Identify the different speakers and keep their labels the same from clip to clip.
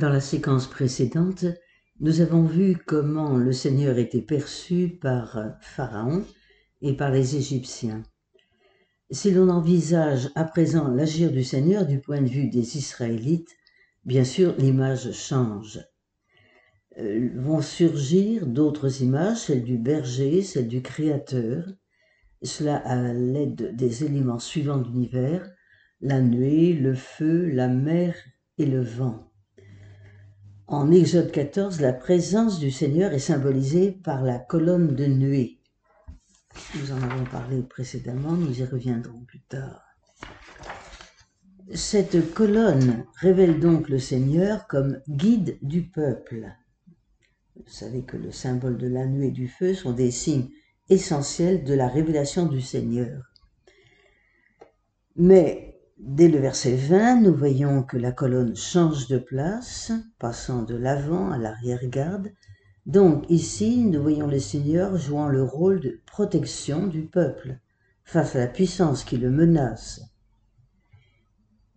Speaker 1: Dans la séquence précédente, nous avons vu comment le Seigneur était perçu par Pharaon et par les Égyptiens. Si l'on envisage à présent l'agir du Seigneur du point de vue des Israélites, bien sûr l'image change. Euh, vont surgir d'autres images, celle du berger, celle du Créateur, cela à l'aide des éléments suivants de l'univers, la nuée, le feu, la mer et le vent. En Exode 14, la présence du Seigneur est symbolisée par la colonne de nuée. Nous en avons parlé précédemment, nous y reviendrons plus tard. Cette colonne révèle donc le Seigneur comme guide du peuple. Vous savez que le symbole de la nuée et du feu sont des signes essentiels de la révélation du Seigneur. Mais Dès le verset 20, nous voyons que la colonne change de place, passant de l'avant à l'arrière-garde. Donc ici, nous voyons le Seigneur jouant le rôle de protection du peuple face à la puissance qui le menace.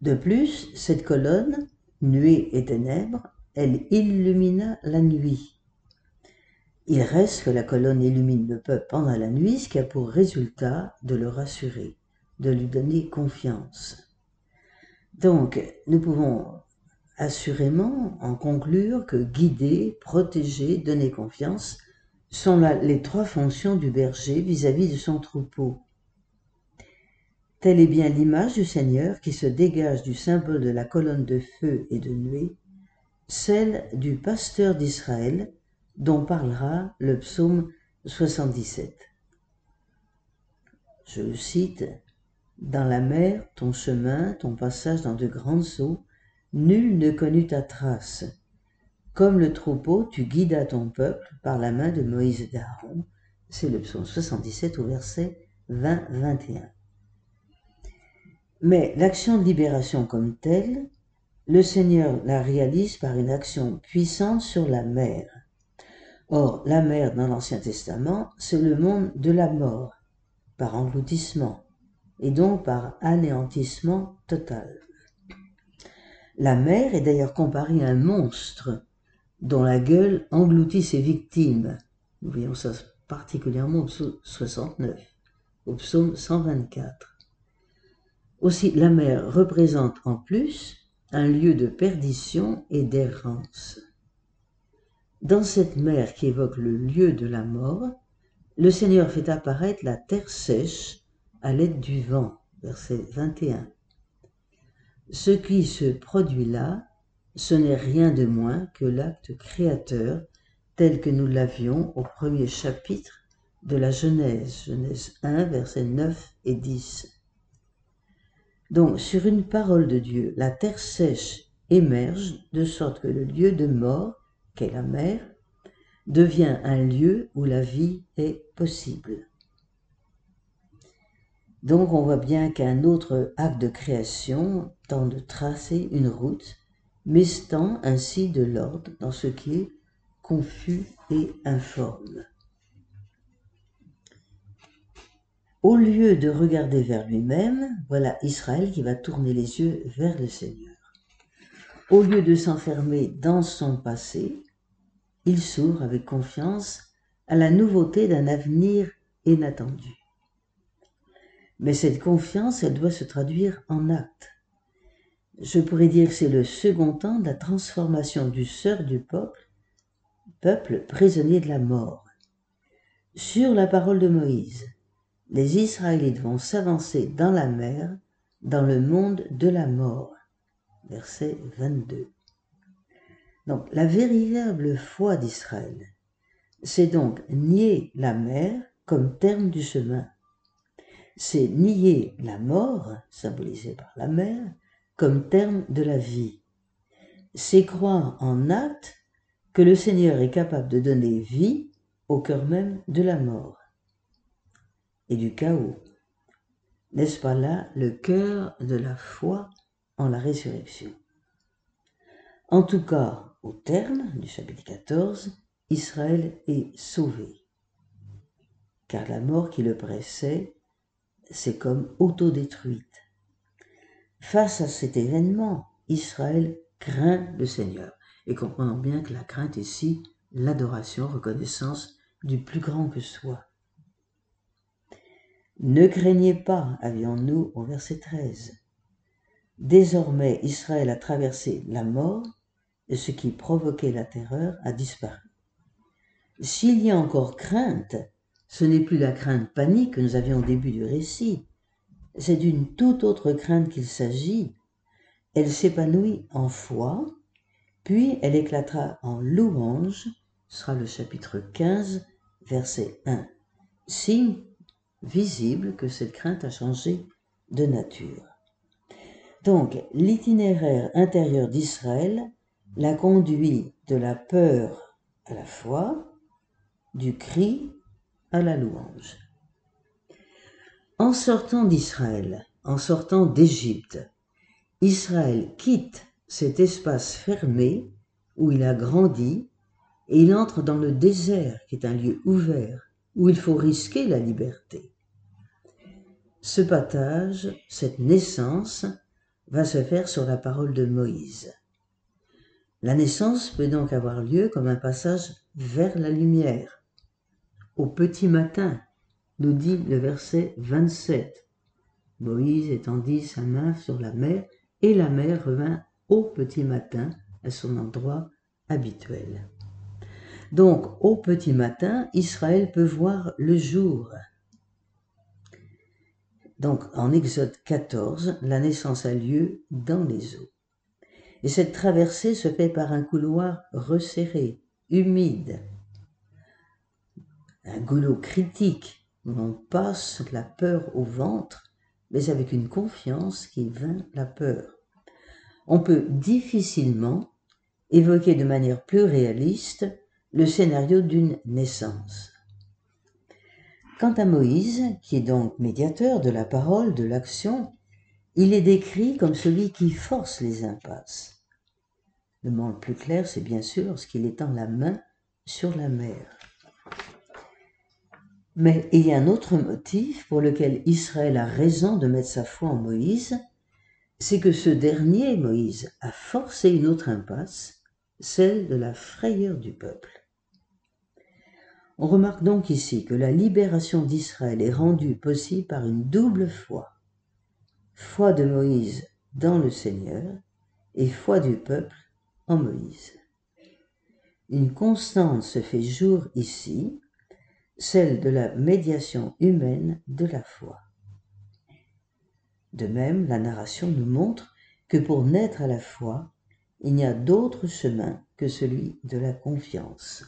Speaker 1: De plus, cette colonne, nuée et ténèbres, elle illumina la nuit. Il reste que la colonne illumine le peuple pendant la nuit, ce qui a pour résultat de le rassurer, de lui donner confiance. Donc, nous pouvons assurément en conclure que guider, protéger, donner confiance sont les trois fonctions du berger vis-à-vis de son troupeau. Telle est bien l'image du Seigneur qui se dégage du symbole de la colonne de feu et de nuée, celle du pasteur d'Israël dont parlera le psaume 77. Je le cite, dans la mer, ton chemin, ton passage dans de grandes eaux, nul ne connut ta trace. Comme le troupeau, tu guidas ton peuple par la main de Moïse et d'Aaron. C'est le psaume 77 au verset 20-21. Mais l'action de libération comme telle, le Seigneur la réalise par une action puissante sur la mer. Or, la mer dans l'Ancien Testament, c'est le monde de la mort, par engloutissement et donc par anéantissement total. La mer est d'ailleurs comparée à un monstre dont la gueule engloutit ses victimes. Nous voyons ça particulièrement au psaume 69, au psaume 124. Aussi, la mer représente en plus un lieu de perdition et d'errance. Dans cette mer qui évoque le lieu de la mort, le Seigneur fait apparaître la terre sèche à l'aide du vent, verset 21. Ce qui se produit là, ce n'est rien de moins que l'acte créateur tel que nous l'avions au premier chapitre de la Genèse, Genèse 1, versets 9 et 10. Donc, sur une parole de Dieu, la terre sèche émerge de sorte que le lieu de mort, qu'est la mer, devient un lieu où la vie est possible. Donc on voit bien qu'un autre acte de création tend de tracer une route, mettant ainsi de l'ordre dans ce qui est confus et informe. Au lieu de regarder vers lui-même, voilà Israël qui va tourner les yeux vers le Seigneur. Au lieu de s'enfermer dans son passé, il s'ouvre avec confiance à la nouveauté d'un avenir inattendu. Mais cette confiance, elle doit se traduire en actes. Je pourrais dire que c'est le second temps de la transformation du sœur du peuple, peuple prisonnier de la mort. Sur la parole de Moïse, les Israélites vont s'avancer dans la mer, dans le monde de la mort. Verset 22. Donc la véritable foi d'Israël, c'est donc nier la mer comme terme du chemin c'est nier la mort, symbolisée par la mer, comme terme de la vie. C'est croire en acte que le Seigneur est capable de donner vie au cœur même de la mort et du chaos. N'est-ce pas là le cœur de la foi en la résurrection? En tout cas, au terme du chapitre 14, Israël est sauvé, car la mort qui le pressait c'est comme autodétruite. Face à cet événement, Israël craint le Seigneur. Et comprenons bien que la crainte ici, l'adoration, reconnaissance du plus grand que soi. Ne craignez pas, avions-nous au verset 13. Désormais, Israël a traversé la mort et ce qui provoquait la terreur a disparu. S'il y a encore crainte, ce n'est plus la crainte panique que nous avions au début du récit, c'est d'une toute autre crainte qu'il s'agit. Elle s'épanouit en foi, puis elle éclatera en louange, sera le chapitre 15, verset 1. Signe visible que cette crainte a changé de nature. Donc, l'itinéraire intérieur d'Israël la conduit de la peur à la foi, du cri à la louange. En sortant d'Israël, en sortant d'Égypte, Israël quitte cet espace fermé où il a grandi et il entre dans le désert qui est un lieu ouvert où il faut risquer la liberté. Ce passage, cette naissance, va se faire sur la parole de Moïse. La naissance peut donc avoir lieu comme un passage vers la lumière. Au petit matin, nous dit le verset 27. Moïse étendit sa main sur la mer et la mer revint au petit matin à son endroit habituel. Donc, au petit matin, Israël peut voir le jour. Donc en Exode 14, la naissance a lieu dans les eaux. Et cette traversée se fait par un couloir resserré, humide, un goulot critique où l'on passe la peur au ventre, mais avec une confiance qui vainc la peur. On peut difficilement évoquer de manière plus réaliste le scénario d'une naissance. Quant à Moïse, qui est donc médiateur de la parole, de l'action, il est décrit comme celui qui force les impasses. Le le plus clair, c'est bien sûr lorsqu'il étend la main sur la mer. Mais il y a un autre motif pour lequel Israël a raison de mettre sa foi en Moïse, c'est que ce dernier, Moïse, a forcé une autre impasse, celle de la frayeur du peuple. On remarque donc ici que la libération d'Israël est rendue possible par une double foi. Foi de Moïse dans le Seigneur et foi du peuple en Moïse. Une constante se fait jour ici, celle de la médiation humaine de la foi. De même, la narration nous montre que pour naître à la foi, il n'y a d'autre chemin que celui de la confiance.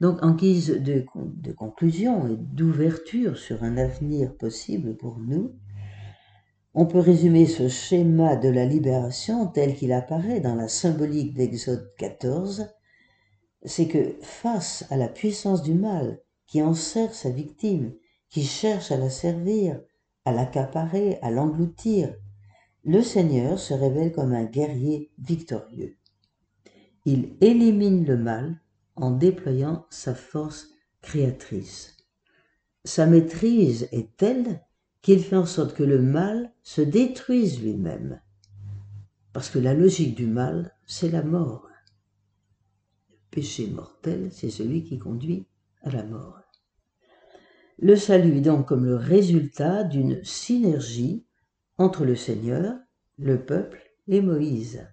Speaker 1: Donc, en guise de, conclusion et d'ouverture sur un avenir possible pour nous, on peut résumer ce schéma de la libération tel qu'il apparaît dans la symbolique d'Exode 14, c'est que face à la puissance du mal qui enserre sa victime, qui cherche à la servir, à l'accaparer, à l'engloutir, le Seigneur se révèle comme un guerrier victorieux. Il élimine le mal en déployant sa force créatrice. Sa maîtrise est telle qu'il fait en sorte que le mal se détruise lui-même. Parce que la logique du mal, c'est la mort. Péché mortel, c'est celui qui conduit à la mort. Le salut est donc comme le résultat d'une synergie entre le Seigneur, le peuple et Moïse.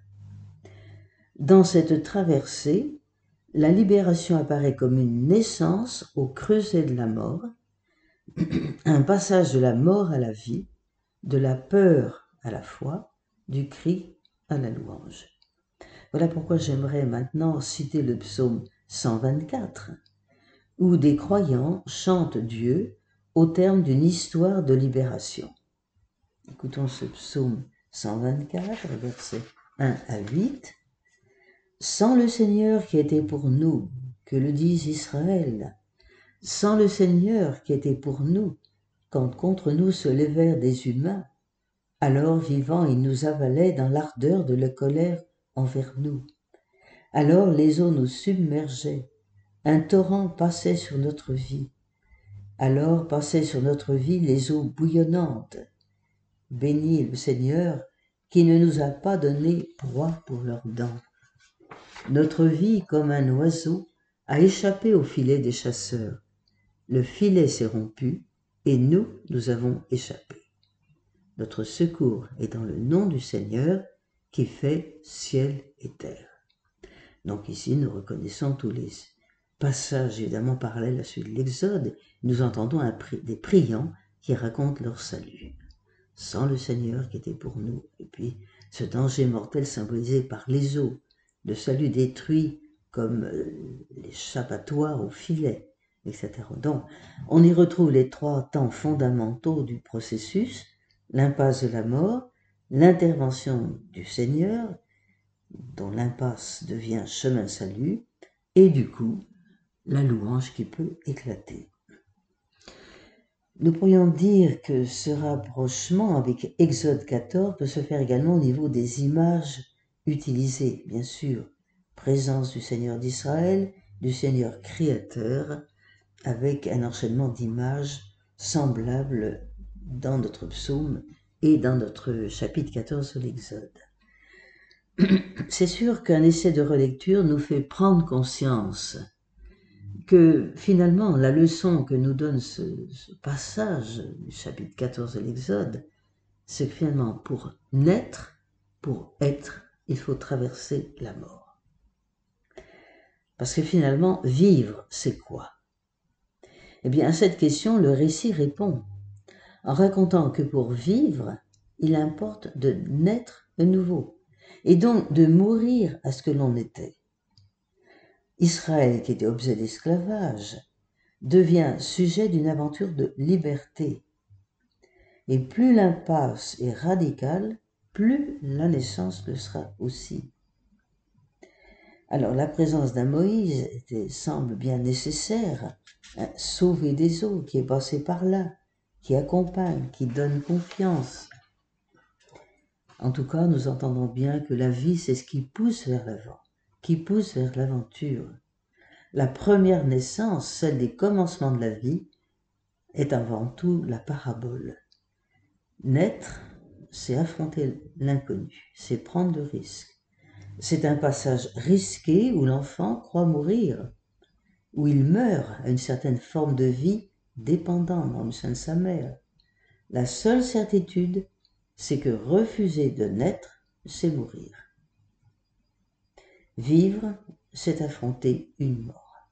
Speaker 1: Dans cette traversée, la libération apparaît comme une naissance au creuset de la mort, un passage de la mort à la vie, de la peur à la foi, du cri à la louange. Voilà pourquoi j'aimerais maintenant citer le psaume 124, où des croyants chantent Dieu au terme d'une histoire de libération. Écoutons ce psaume 124, versets 1 à 8. Sans le Seigneur qui était pour nous, que le dise Israël, sans le Seigneur qui était pour nous, quand contre nous se levèrent des humains, alors vivant ils nous avalaient dans l'ardeur de la colère envers nous. Alors les eaux nous submergeaient, un torrent passait sur notre vie. Alors passaient sur notre vie les eaux bouillonnantes. Bénis le Seigneur qui ne nous a pas donné proie pour leurs dents. Notre vie, comme un oiseau, a échappé au filet des chasseurs. Le filet s'est rompu et nous, nous avons échappé. Notre secours est dans le nom du Seigneur qui fait ciel et terre. Donc ici, nous reconnaissons tous les passages évidemment parallèles à celui de l'Exode. Nous entendons des priants qui racontent leur salut. Sans le Seigneur qui était pour nous. Et puis, ce danger mortel symbolisé par les eaux, le salut détruit comme euh, l'échappatoire au filet, etc. Donc, on y retrouve les trois temps fondamentaux du processus, l'impasse de la mort, l'intervention du Seigneur, dont l'impasse devient chemin salut, et du coup, la louange qui peut éclater. Nous pourrions dire que ce rapprochement avec Exode 14 peut se faire également au niveau des images utilisées, bien sûr, présence du Seigneur d'Israël, du Seigneur créateur, avec un enchaînement d'images semblables dans notre psaume et dans notre chapitre 14 de l'Exode. C'est sûr qu'un essai de relecture nous fait prendre conscience que finalement la leçon que nous donne ce, passage du chapitre 14 de l'Exode, c'est que finalement pour naître, pour être, il faut traverser la mort. Parce que finalement, vivre, c'est quoi? Eh bien, à cette question, le récit répond en racontant que pour vivre, il importe de naître de nouveau, et donc de mourir à ce que l'on était. Israël, qui était objet d'esclavage, devient sujet d'une aventure de liberté. Et plus l'impasse est radicale, plus la naissance le sera aussi. Alors la présence d'un Moïse semble bien nécessaire, hein, sauver des eaux, qui est passé par là, qui accompagne, qui donne confiance. En tout cas, nous entendons bien que la vie, c'est ce qui pousse vers l'avant qui pousse vers l'aventure. La première naissance, celle des commencements de la vie, est avant tout la parabole. Naître, c'est affronter l'inconnu, c'est prendre le risque. C'est un passage risqué où l'enfant croit mourir, où il meurt à une certaine forme de vie dépendant dans le sein de sa mère. La seule certitude, c'est que refuser de naître, c'est mourir. Vivre, c'est affronter une mort.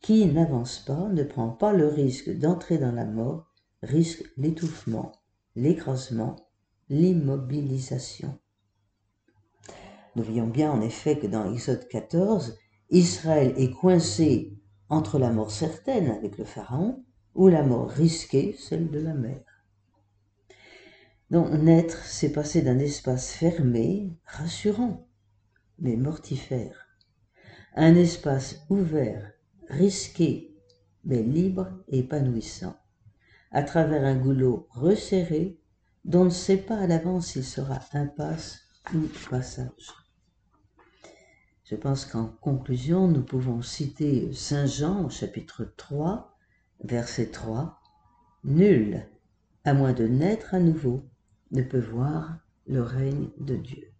Speaker 1: Qui n'avance pas ne prend pas le risque d'entrer dans la mort, risque l'étouffement, l'écrasement, l'immobilisation. Nous voyons bien en effet que dans Exode 14, Israël est coincé entre la mort certaine avec le Pharaon ou la mort risquée, celle de la mer. Donc naître, c'est passer d'un espace fermé, rassurant, mais mortifère. Un espace ouvert, risqué, mais libre et épanouissant, à travers un goulot resserré dont on ne sait pas à l'avance s'il sera impasse ou passage. Je pense qu'en conclusion, nous pouvons citer Saint Jean au chapitre 3, verset 3. Nul, à moins de naître à nouveau, ne peut voir le règne de Dieu.